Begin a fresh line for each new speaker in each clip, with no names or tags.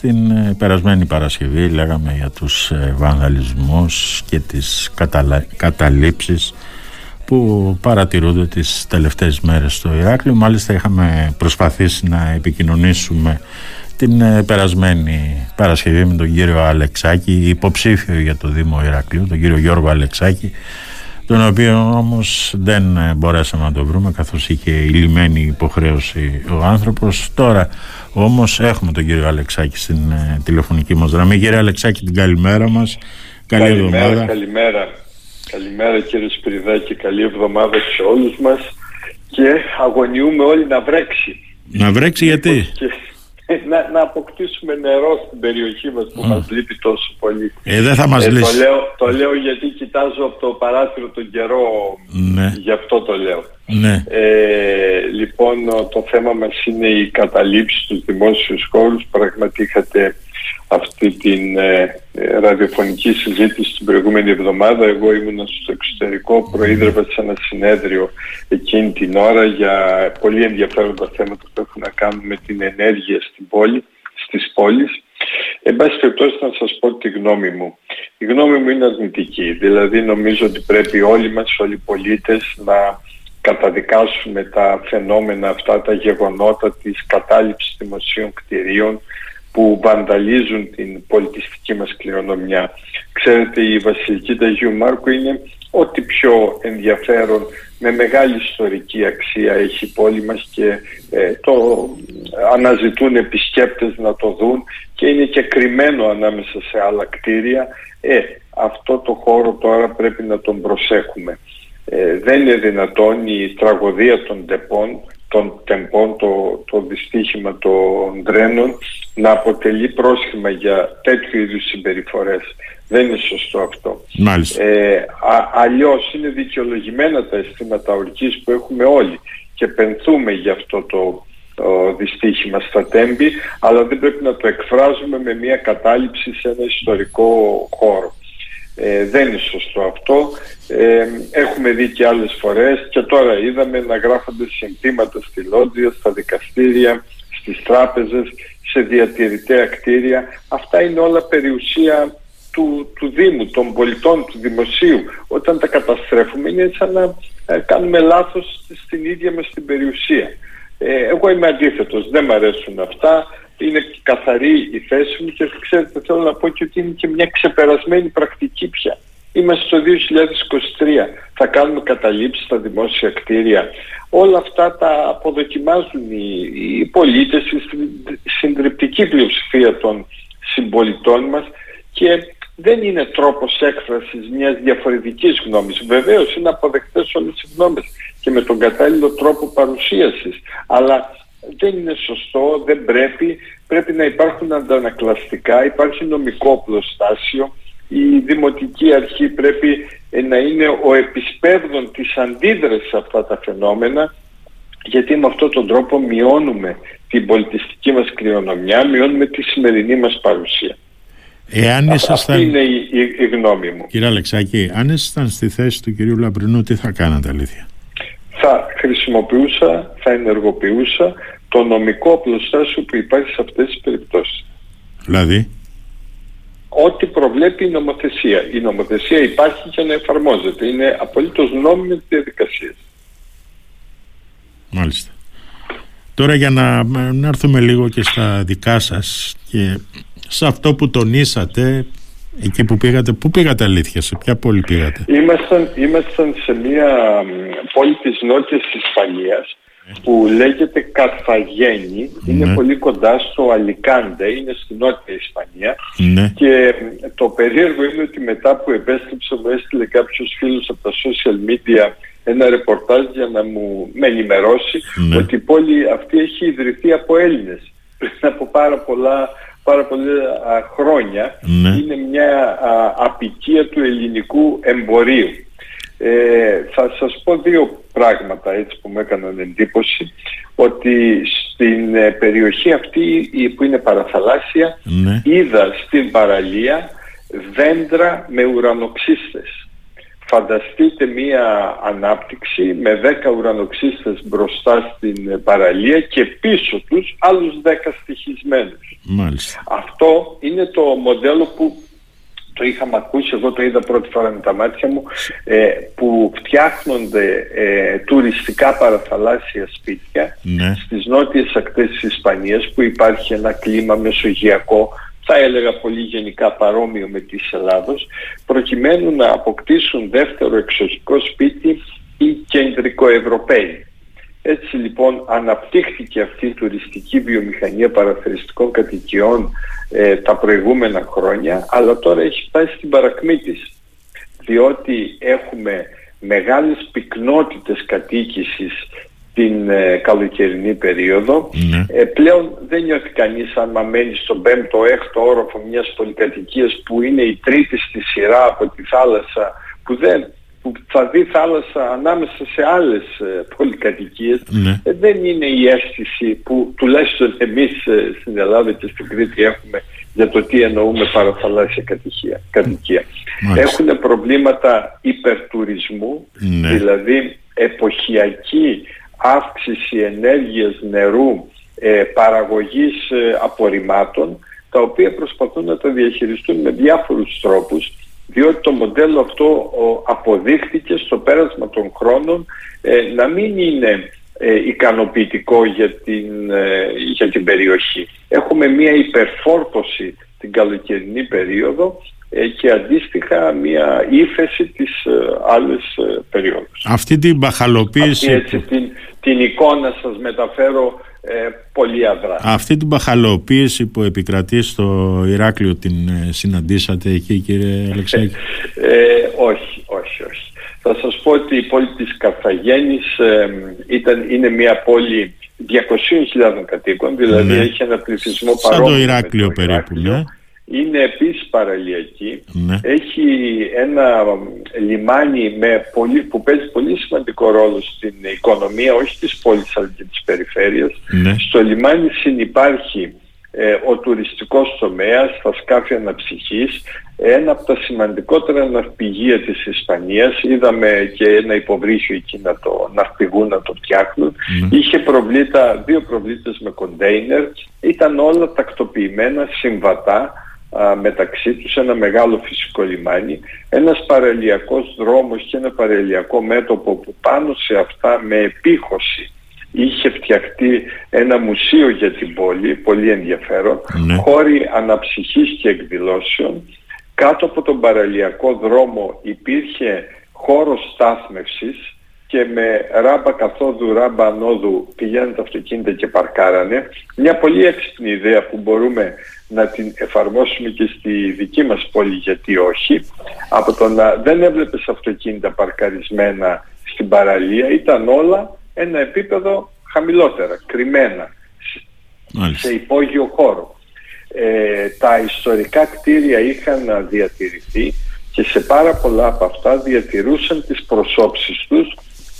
Την ε, περασμένη Παρασκευή λέγαμε για τους ε, βανδαλισμούς και τις καταλα... καταλήψεις που παρατηρούνται τις τελευταίες μέρες στο Ηράκλειο. Μάλιστα είχαμε προσπαθήσει να επικοινωνήσουμε την ε, περασμένη Παρασκευή με τον κύριο Αλεξάκη, υποψήφιο για το Δήμο Ηρακλείου, τον κύριο Γιώργο Αλεξάκη, τον οποίο όμως δεν μπορέσαμε να το βρούμε καθώς είχε ηλυμένη υποχρέωση ο άνθρωπος. Τώρα όμως έχουμε τον κύριο Αλεξάκη στην ε, τηλεφωνική μας γραμμή. Κύριε Αλεξάκη την καλημέρα μας.
Καλή καλημέρα, εβδομάδα. Καλημέρα. Καλημέρα κύριε Σπυριδάκη. Καλή εβδομάδα σε όλους μας και αγωνιούμε όλοι να βρέξει.
Να βρέξει γιατί;
να, να αποκτήσουμε νερό στην περιοχή μας που mm. μας λείπει τόσο πολύ.
Ε, δεν θα μας ε,
Το λέω, το λέω γιατί κοιτάζω από το παράθυρο τον καιρό, ναι. γι' αυτό το λέω.
Ναι.
Ε, λοιπόν, το θέμα μας είναι η καταλήψη στους δημόσιους χώρους. Πραγματικά είχατε αυτή την ε, ε, ραδιοφωνική συζήτηση την προηγούμενη εβδομάδα. Εγώ ήμουν στο εξωτερικό, προείδρευα σε ένα συνέδριο εκείνη την ώρα για πολύ ενδιαφέροντα θέματα που έχουν να κάνουν με την ενέργεια στην πόλη, στις πόλεις. Εν πάση περιπτώσει να σας πω τη γνώμη μου. Η γνώμη μου είναι αρνητική. Δηλαδή νομίζω ότι πρέπει όλοι μας, όλοι οι πολίτες να καταδικάσουμε τα φαινόμενα αυτά, τα γεγονότα της κατάληψης δημοσίων κτηρίων, που βανταλίζουν την πολιτιστική μας κληρονομιά. Ξέρετε η Βασιλική Ταγίου Μάρκου είναι ό,τι πιο ενδιαφέρον με μεγάλη ιστορική αξία έχει η πόλη μας και ε, το αναζητούν επισκέπτες να το δουν και είναι και κρυμμένο ανάμεσα σε άλλα κτίρια. Ε, αυτό το χώρο τώρα πρέπει να τον προσέχουμε. Ε, δεν είναι δυνατόν η τραγωδία των τεπών των τεμπών, το, το δυστύχημα των τρένων να αποτελεί πρόσχημα για τέτοιου είδους συμπεριφορές. Δεν είναι σωστό αυτό.
Μάλιστα.
Ε, α, αλλιώς είναι δικαιολογημένα τα αισθήματα ορκής που έχουμε όλοι και πενθούμε για αυτό το, το δυστύχημα στα τέμπη, αλλά δεν πρέπει να το εκφράζουμε με μια κατάληψη σε ένα ιστορικό χώρο. Ε, δεν είναι σωστό αυτό. Ε, έχουμε δει και άλλες φορές και τώρα είδαμε να γράφονται συμπτήματα στη Λόντια, στα δικαστήρια, στις τράπεζες, σε διατηρητέα κτίρια. Αυτά είναι όλα περιουσία του, του Δήμου, των πολιτών, του Δημοσίου. Όταν τα καταστρέφουμε είναι σαν να ε, κάνουμε λάθος στην ίδια μας την περιουσία. Ε, εγώ είμαι αντίθετος, δεν μου αρέσουν αυτά είναι καθαρή η θέση μου και ξέρετε θέλω να πω και ότι είναι και μια ξεπερασμένη πρακτική πια. Είμαστε στο 2023, θα κάνουμε καταλήψεις στα δημόσια κτίρια. Όλα αυτά τα αποδοκιμάζουν οι, οι πολίτες, η συντριπτική πλειοψηφία των συμπολιτών μας και δεν είναι τρόπος έκφρασης μιας διαφορετικής γνώμης. Βεβαίως είναι αποδεκτές όλες οι γνώμες και με τον κατάλληλο τρόπο παρουσίασης. Αλλά δεν είναι σωστό, δεν πρέπει. Πρέπει να υπάρχουν αντανακλαστικά, υπάρχει νομικό πλωστάσιο. Η Δημοτική Αρχή πρέπει ε, να είναι ο επισπεύδων της αντίδρασης σε αυτά τα φαινόμενα γιατί με αυτόν τον τρόπο μειώνουμε την πολιτιστική μας κληρονομιά, μειώνουμε τη σημερινή μας παρουσία.
Εάν ήσασταν...
Αυτή είναι η, η, η, γνώμη μου.
Κύριε Αλεξάκη, αν ήσασταν στη θέση του κυρίου Λαμπρινού, τι θα κάνατε αλήθεια;
Θα χρησιμοποιούσα, θα ενεργοποιούσα το νομικό πλουστάσιο που υπάρχει σε αυτές τις περιπτώσεις.
Δηλαδή;
Ό,τι προβλέπει η νομοθεσία. Η νομοθεσία υπάρχει για να εφαρμόζεται. Είναι απολύτως νόμιμη διαδικασίας.
Μάλιστα. Τώρα για να, να έρθουμε λίγο και στα δικά σας και σε αυτό που τονίσατε Εκεί που πήγατε, πού πήγατε αλήθεια, σε ποια πόλη πήγατε;
Ήμασταν, ήμασταν σε μια πόλη της Νότιας Ισπανίας που λέγεται Καρθαγένη, είναι ναι. πολύ κοντά στο Αλικάντε, είναι στη Νότια Ισπανία
ναι.
και το περίεργο είναι ότι μετά που επέστρεψα μου έστειλε κάποιος φίλος από τα social media ένα ρεπορτάζ για να μου με ενημερώσει ναι. ότι η πόλη αυτή έχει ιδρυθεί από Έλληνες πριν από πάρα πολλά πάρα πολλά χρόνια
ναι.
είναι μια απικία του ελληνικού εμπορίου. Ε, θα σας πω δύο πράγματα έτσι που μου έκαναν εντύπωση ότι στην ε, περιοχή αυτή που είναι παραθαλάσσια
ναι.
είδα στην παραλία δέντρα με ουρανοξύστες Φανταστείτε μία ανάπτυξη με 10 ουρανοξύστες μπροστά στην παραλία και πίσω τους άλλους 10 στοιχισμένους.
Μάλιστα.
Αυτό είναι το μοντέλο που το είχαμε ακούσει, εγώ το είδα πρώτη φορά με τα μάτια μου, ε, που φτιάχνονται ε, τουριστικά παραθαλάσσια σπίτια
Ναι.
στις νότιες ακτές της Ισπανίας που υπάρχει ένα κλίμα μεσογειακό θα έλεγα πολύ γενικά παρόμοιο με της Ελλάδος προκειμένου να αποκτήσουν δεύτερο εξοχικό σπίτι οι κεντρικοευρωπαίοι. Έτσι λοιπόν αναπτύχθηκε αυτή η τουριστική βιομηχανία παραθεριστικών κατοικιών ε, τα προηγούμενα χρόνια αλλά τώρα έχει φτάσει στην παρακμή της διότι έχουμε μεγάλες πυκνότητες κατοίκησης την ε, καλοκαιρινή περίοδο.
Ναι.
Ε, πλέον δεν νιώθει κανείς αν μένει στον 5ο, 6ο όροφο μιας πολυκατοικίας που είναι η τρίτη στη σειρά από τη θάλασσα που, δεν, που θα δει θάλασσα ανάμεσα σε άλλες ε, πολυκατοικίες
Ναι.
ε, δεν είναι η αίσθηση που τουλάχιστον εμείς ε, στην Ελλάδα και στην Κρήτη έχουμε για το τι εννοούμε παραθαλάσσια κατοικία. κατοικία.
Μάλιστα.
Έχουν προβλήματα υπερτουρισμού,
Ναι.
δηλαδή εποχιακή αύξηση ενέργειας νερού, ε, παραγωγής ε, απορριμμάτων, τα οποία προσπαθούν να τα διαχειριστούν με διάφορους τρόπους, διότι το μοντέλο αυτό ο, αποδείχθηκε στο πέρασμα των χρόνων ε, να μην είναι ε, ικανοποιητικό για την, ε, για την περιοχή. Έχουμε μία υπερφόρτωση την καλοκαιρινή περίοδο ε, και αντίστοιχα μία ύφεση τις ε, άλλες ε, περιόδους.
Αυτή την
Αυτή
μπαχαλοποίηση
έτσι την, την εικόνα σας μεταφέρω ε, πολύ αδρά.
Αυτή την παχαλοποίηση που επικρατεί στο Ηράκλειο την ε, συναντήσατε εκεί κύριε Αλεξάκη;
Ε, όχι, όχι, όχι. Θα σας πω ότι η πόλη της Καρθαγένης ε, ήταν, είναι μια πόλη 200.000 κατοίκων, δηλαδή
Ναι.
έχει ένα πληθυσμό
Σαν
παρόμοιο
το
με
Ηράκλειο περίπου,
Ηράκλειο.
ναι.
Είναι επίσης παραλιακή.
Ναι.
Έχει ένα μ, λιμάνι με πολύ, που παίζει πολύ σημαντικό ρόλο στην οικονομία, όχι της πόλης αλλά και της περιφέρειας.
Ναι.
Στο λιμάνι συνυπάρχει ε, ο τουριστικός τομέας, τα σκάφη αναψυχής, ένα από τα σημαντικότερα ναυπηγεία της Ισπανίας. Είδαμε και ένα υποβρύχιο εκεί να το ναυπηγούν, να το φτιάχνουν.
Ναι.
Είχε προβλήτα, δύο προβλήτες με κοντέινερ. Ήταν όλα τακτοποιημένα, συμβατά α, μεταξύ τους ένα μεγάλο φυσικό λιμάνι, ένας παραλιακός δρόμος και ένα παραλιακό μέτωπο που πάνω σε αυτά με επίχωση είχε φτιαχτεί ένα μουσείο για την πόλη, πολύ ενδιαφέρον,
Ναι.
χώροι αναψυχής και εκδηλώσεων. Κάτω από τον παραλιακό δρόμο υπήρχε χώρος στάθμευσης και με ράμπα καθόδου, ράμπα ανόδου πηγαίνουν τα αυτοκίνητα και παρκάρανε. Μια πολύ έξυπνη ιδέα που μπορούμε να την εφαρμόσουμε και στη δική μας πόλη γιατί όχι. Από το να δεν έβλεπες αυτοκίνητα παρκαρισμένα στην παραλία ήταν όλα ένα επίπεδο χαμηλότερα, κρυμμένα,
Μάλιστα.
σε υπόγειο χώρο. Ε, τα ιστορικά κτίρια είχαν διατηρηθεί και σε πάρα πολλά από αυτά διατηρούσαν τις προσώψεις τους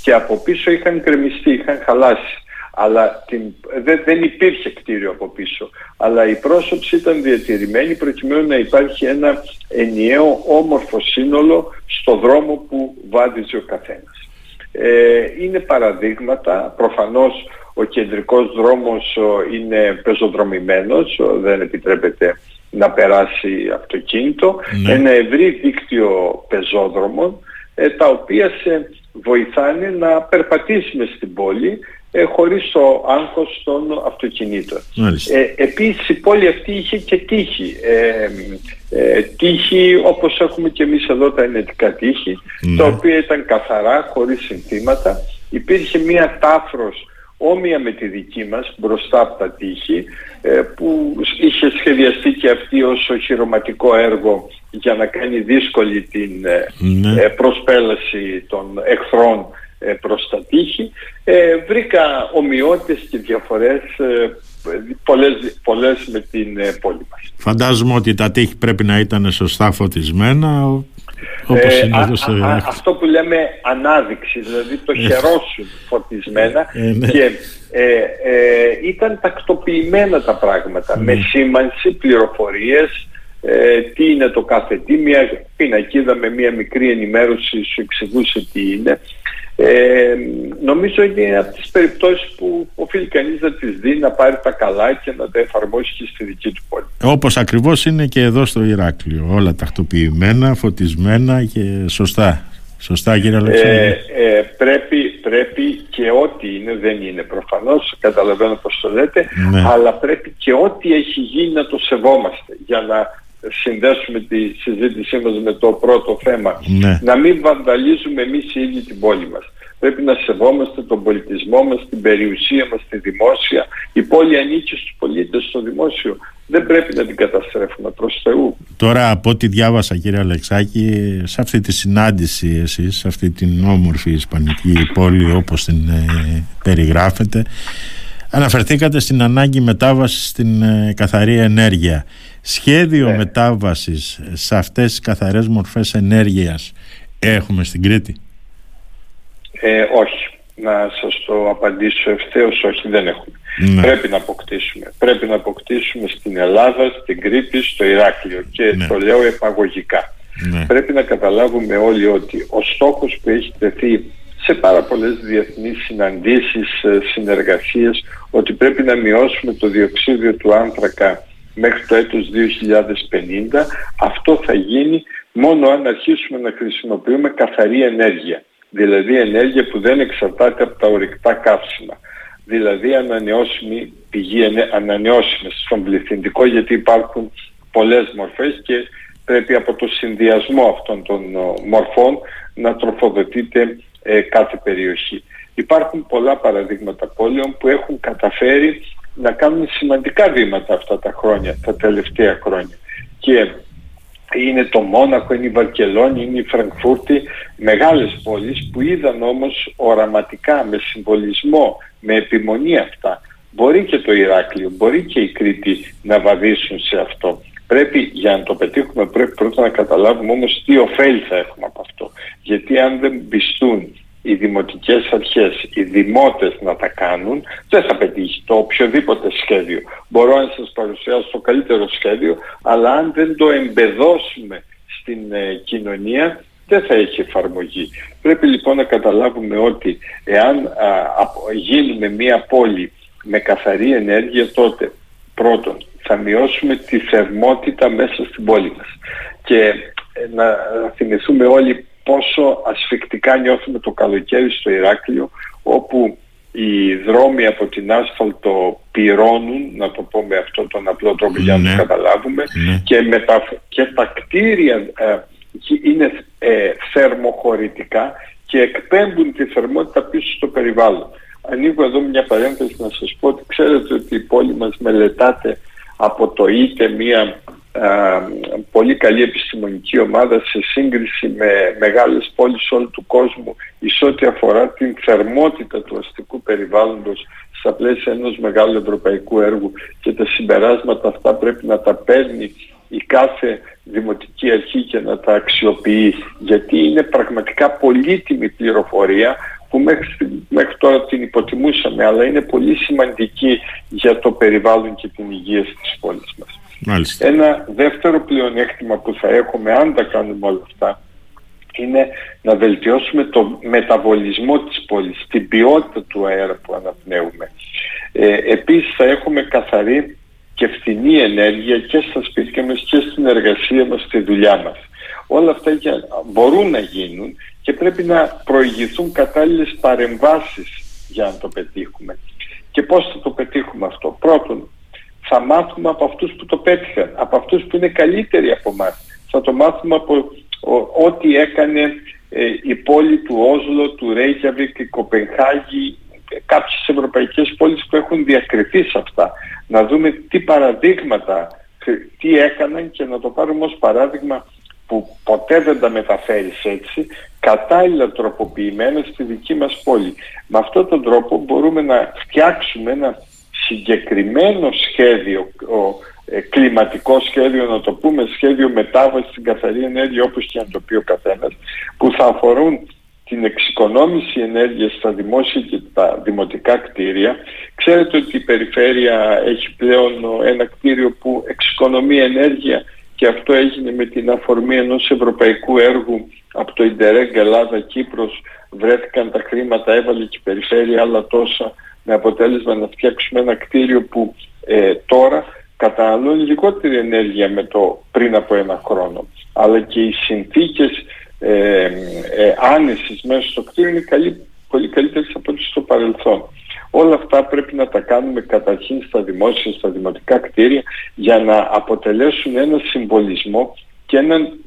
και από πίσω είχαν κρεμιστεί, είχαν χαλάσει. Αλλά την, δεν, δεν υπήρχε κτίριο από πίσω. Αλλά η πρόσωψη ήταν διατηρημένη προκειμένου να υπάρχει ένα ενιαίο όμορφο σύνολο στο δρόμο που βάδιζε ο καθένας. Ε, είναι παραδείγματα, προφανώς ο κεντρικός δρόμος ο, είναι πεζοδρομημένος, ο, δεν επιτρέπεται να περάσει αυτοκίνητο,
Ναι.
ένα ευρύ δίκτυο πεζόδρομων ε, τα οποία σε βοηθάνε να περπατήσεις μες στην πόλη ε, χωρίς το άγχος των αυτοκινήτων.
Μάλιστα.
Ε, επίσης η πόλη αυτή είχε και τύχη. Ε, ε, τύχη όπως έχουμε και εμείς εδώ τα ενετικά τύχη,
Ναι.
τα οποία ήταν καθαρά, χωρίς συνθήματα. Υπήρχε μία τάφρος όμοια με τη δική μας μπροστά από τα τείχη ε, που είχε σχεδιαστεί και αυτή ως οχυρωματικό έργο για να κάνει δύσκολη την ε,
Ναι.
ε, προσπέλαση των εχθρών ε, προς τα τείχη. Ε, βρήκα ομοιότητες και διαφορές ε, πολλές, πολλές με την ε, πόλη μας.
Φαντάζομαι ότι τα τείχη πρέπει να ήταν σωστά φωτισμένα ο- όπως
Ε,
είναι
α-
εδώ στο
α- α-
Ηράκλειο.
αυτό που λέμε ανάδειξη, δηλαδή το χερόσουν φωτισμένα
Ε, ναι.
και ε, ε, ήταν τακτοποιημένα τα πράγματα με σήμανση, πληροφορίες, ε, τι είναι το κάθε τι, μια πινακίδα με μια μικρή ενημέρωση σου εξηγούσε τι είναι. Ε, νομίζω είναι από τις περιπτώσεις που οφείλει κανείς να τις δει, να πάρει τα καλά και να τα εφαρμόσει και στη δική του πόλη.
Όπως ακριβώς είναι και εδώ στο Ηράκλειο, όλα τακτοποιημένα, φωτισμένα και σωστά. Σωστά κύριε
ε, ε, πρέπει, πρέπει και ό,τι είναι, δεν είναι προφανώς, καταλαβαίνω πώς το λέτε, ναι. αλλά πρέπει και ό,τι έχει γίνει να το σεβόμαστε για να συνδέσουμε τη συζήτησή μας με το πρώτο θέμα. Ναι. Να μην βανταλίζουμε εμείς οι ίδιοι την πόλη μας. Πρέπει να σεβόμαστε τον πολιτισμό μας, την περιουσία μας, τη δημόσια. Η πόλη ανήκει στους πολίτες, στο δημόσιο. Δεν πρέπει να την καταστρέφουμε προς Θεού.
Τώρα από ό,τι διάβασα κύριε Αλεξάκη, σε αυτή τη συνάντηση εσείς, σε αυτή την όμορφη ισπανική πόλη όπως την ε, περιγράφετε, αναφερθήκατε στην ανάγκη μετάβασης στην ε, καθαρή ενέργεια. Σχέδιο ναι. μετάβασης σε αυτές τις καθαρές μορφές ενέργειας έχουμε στην Κρήτη;
Ε, όχι. Να σας το απαντήσω ευθέως, όχι δεν έχουμε. Ναι. Πρέπει να αποκτήσουμε. Πρέπει να αποκτήσουμε στην Ελλάδα, στην Κρήτη, στο Ηράκλειο και ναι. το λέω επαγωγικά. Ναι. Πρέπει να καταλάβουμε όλοι ότι ο στόχος που έχει τεθεί σε πάρα πολλές διεθνείς συναντήσεις, ε, συνεργασίες, ότι πρέπει να μειώσουμε το διοξίδιο του άνθρακα μέχρι το έτος 2050, αυτό θα γίνει μόνο αν αρχίσουμε να χρησιμοποιούμε καθαρή ενέργεια. Δηλαδή ενέργεια που δεν εξαρτάται από τα ορυκτά καύσιμα. Δηλαδή ανανεώσιμη πηγή, ανανεώσιμες στον πληθυντικό γιατί υπάρχουν πολλές μορφές και πρέπει από το συνδυασμό αυτών των μορφών να τροφοδοτείται ε, κάθε περιοχή. Υπάρχουν πολλά παραδείγματα πόλεων που έχουν καταφέρει να κάνουν σημαντικά βήματα αυτά τα χρόνια, τα τελευταία χρόνια. Και είναι το Μόναχο, είναι η Βαρκελόνη, είναι η Φραγκφούρτη, μεγάλες πόλεις που είδαν όμως οραματικά, με συμβολισμό, με επιμονή αυτά. Μπορεί και το Ηράκλειο, μπορεί και η Κρήτη να βαδίσουν σε αυτό. Πρέπει για να το πετύχουμε πρέπει πρώτα να καταλάβουμε όμως τι ωφέλη θα έχουμε από αυτό. Γιατί αν δεν πιστούν οι δημοτικές αρχές, οι δημότες να τα κάνουν, δεν θα πετύχει το οποιοδήποτε σχέδιο. Μπορώ να σας παρουσιάσω το καλύτερο σχέδιο, αλλά αν δεν το εμπεδώσουμε στην ε, κοινωνία, δεν θα έχει εφαρμογή. Πρέπει λοιπόν να καταλάβουμε ότι εάν γίνουμε μία πόλη με καθαρή ενέργεια, τότε πρώτον θα μειώσουμε τη θερμότητα μέσα στην πόλη μας. Και ε, να θυμηθούμε όλοι πόσο ασφικτικά νιώθουμε το καλοκαίρι στο Ηράκλειο όπου οι δρόμοι από την άσφαλτο πυρώνουν, να το πω με αυτόν τον απλό τρόπο για να το ναι. καταλάβουμε ναι. και, τα, και τα κτίρια ε, είναι ε, θερμοχωρητικά και εκπέμπουν τη θερμότητα πίσω στο περιβάλλον. Ανοίγω εδώ μια παρένθεση να σας πω ότι ξέρετε ότι η πόλη μας μελετάται από το είτε μια πολύ καλή επιστημονική ομάδα σε σύγκριση με μεγάλες πόλεις όλου του κόσμου εις ό,τι αφορά την θερμότητα του αστικού περιβάλλοντος στα πλαίσια ενός μεγάλου ευρωπαϊκού έργου. Και τα συμπεράσματα αυτά πρέπει να τα παίρνει η κάθε δημοτική αρχή και να τα αξιοποιεί γιατί είναι πραγματικά πολύτιμη πληροφορία που μέχρι, μέχρι τώρα την υποτιμούσαμε αλλά είναι πολύ σημαντική για το περιβάλλον και την υγεία της πόλης μας. Ένα δεύτερο πλεονέκτημα που θα έχουμε αν τα κάνουμε όλα αυτά είναι να βελτιώσουμε το μεταβολισμό της πόλης, την ποιότητα του αέρα που αναπνέουμε. Ε, επίσης θα έχουμε καθαρή και φθηνή ενέργεια και στα σπίτια μας και στην εργασία μας, στη δουλειά μας. Όλα αυτά μπορούν να γίνουν και πρέπει να προηγηθούν κατάλληλες παρεμβάσεις για να το πετύχουμε. Και πώς θα το πετύχουμε αυτό. Πρώτον, θα μάθουμε από αυτούς που το πέτυχαν, από αυτούς που είναι καλύτεροι από εμάς. Θα το μάθουμε από ό,τι έκανε ε, η πόλη του Όσλο, του Ρέικιαβικ, η Κοπενχάγη, κάποιες ευρωπαϊκές πόλεις που έχουν διακριθεί σε αυτά. Να δούμε τι παραδείγματα, τι έκαναν και να το πάρουμε ως παράδειγμα που ποτέ δεν τα μεταφέρεις έτσι, κατάλληλα τροποποιημένα στη δική μας πόλη. Με αυτόν τον τρόπο μπορούμε να φτιάξουμε ένα συγκεκριμένο σχέδιο, ο, ε, κλιματικό σχέδιο, να το πούμε, σχέδιο μετάβασης στην καθαρή ενέργεια όπως και αν το πει ο καθένας, που θα αφορούν την εξοικονόμηση ενέργειας στα δημόσια και τα δημοτικά κτίρια. Ξέρετε ότι η περιφέρεια έχει πλέον ένα κτίριο που εξοικονομεί ενέργεια και αυτό έγινε με την αφορμή ενός ευρωπαϊκού έργου από το Ιντερέγκ Ελλάδα-Κύπρος βρέθηκαν τα χρήματα, έβαλε και η περιφέρεια άλλα τόσα με αποτέλεσμα να φτιάξουμε ένα κτίριο που ε, τώρα καταναλώνει λιγότερη ενέργεια με το πριν από ένα χρόνο. Αλλά και οι συνθήκες ε, ε, άνεσης μέσα στο κτίριο είναι καλή, πολύ καλύτερες από ό,τι στο παρελθόν. Όλα αυτά πρέπει να τα κάνουμε καταρχήν στα δημόσια, στα δημοτικά κτίρια για να αποτελέσουν ένα συμβολισμό και έναν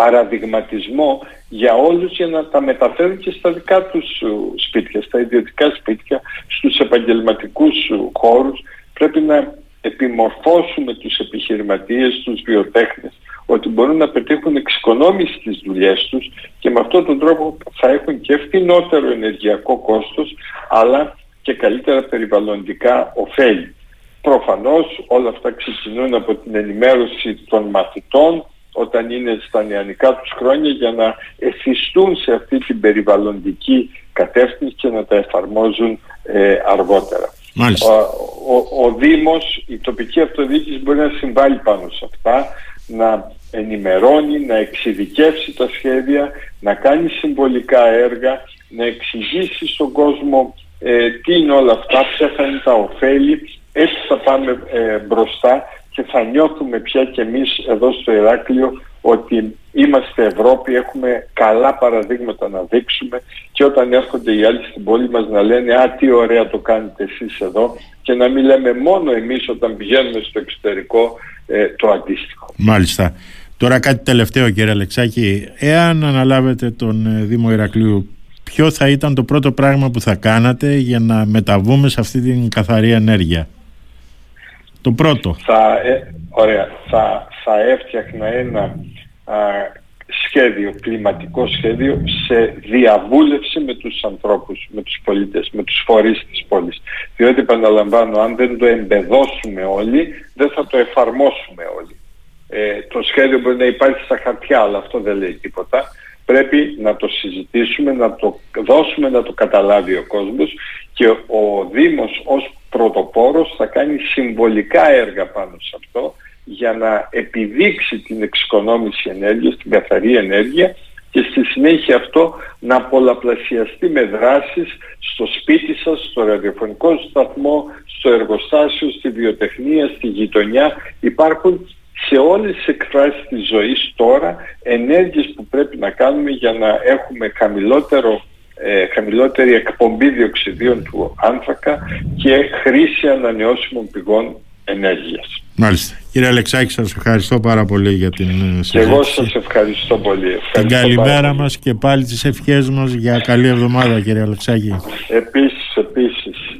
παραδειγματισμό για όλους για να τα μεταφέρουν και στα δικά τους σπίτια, στα ιδιωτικά σπίτια, στους επαγγελματικούς χώρους. Πρέπει να επιμορφώσουμε τους επιχειρηματίες, τους βιοτέχνες, ότι μπορούν να πετύχουν εξοικονόμηση στις δουλειές τους και με αυτόν τον τρόπο θα έχουν και φθηνότερο ενεργειακό κόστος, αλλά και καλύτερα περιβαλλοντικά ωφέλη. Προφανώς όλα αυτά ξεκινούν από την ενημέρωση των μαθητών όταν είναι στα νεανικά τους χρόνια για να εθιστούν σε αυτή την περιβαλλοντική κατεύθυνση και να τα εφαρμόζουν ε, αργότερα. Ο, ο, ο Δήμος, η τοπική αυτοδιοίκηση μπορεί να συμβάλλει πάνω σε αυτά, να ενημερώνει, να εξειδικεύσει τα σχέδια, να κάνει συμβολικά έργα, να εξηγήσει στον κόσμο ε, τι είναι όλα αυτά, ποια θα είναι τα ωφέλη, έτσι θα πάμε ε, μπροστά και θα νιώθουμε πια κι εμείς εδώ στο Ηράκλειο ότι είμαστε Ευρώπη, έχουμε καλά παραδείγματα να δείξουμε και όταν έρχονται οι άλλοι στην πόλη μας να λένε «Α, τι ωραία το κάνετε εσείς εδώ» και να μην λέμε μόνο εμείς όταν πηγαίνουμε στο εξωτερικό ε, το αντίστοιχο.
Μάλιστα. Τώρα κάτι τελευταίο κύριε Αλεξάκη, εάν αναλάβετε τον ε, Δήμο Ηρακλείου ποιο θα ήταν το πρώτο πράγμα που θα κάνατε για να μεταβούμε σε αυτή την καθαρή ενέργεια; Το πρώτο.
Θα, ε, ωραία. Θα, θα έφτιαχνα ένα σχέδιο, κλιματικό σχέδιο σε διαβούλευση με τους ανθρώπους, με τους πολίτες, με τους φορείς της πόλης. Διότι επαναλαμβάνω, αν δεν το εμπεδώσουμε όλοι, δεν θα το εφαρμόσουμε όλοι. Ε, το σχέδιο μπορεί να υπάρχει στα χαρτιά, αλλά αυτό δεν λέει τίποτα πρέπει να το συζητήσουμε, να το δώσουμε να το καταλάβει ο κόσμος και ο Δήμος ως πρωτοπόρος θα κάνει συμβολικά έργα πάνω σε αυτό για να επιδείξει την εξοικονόμηση ενέργειας, την καθαρή ενέργεια και στη συνέχεια αυτό να πολλαπλασιαστεί με δράσεις στο σπίτι σας, στο ραδιοφωνικό σταθμό, στο εργοστάσιο, στη βιοτεχνία, στη γειτονιά. Υπάρχουν σε όλες τις εκφράσεις της ζωής τώρα ενέργειες που πρέπει να κάνουμε για να έχουμε χαμηλότερο, ε, χαμηλότερη εκπομπή διοξιδίων του άνθρακα και χρήση ανανεώσιμων πηγών ενέργειας.
Μάλιστα. Κύριε Αλεξάκη, σας ευχαριστώ πάρα πολύ για την συζήτηση.
Και εγώ σας ευχαριστώ πολύ.
Ευχαριστώ την καλημέρα μας και πάλι τις ευχές μας για καλή εβδομάδα κύριε Αλεξάκη.
Επίσης, επίσης.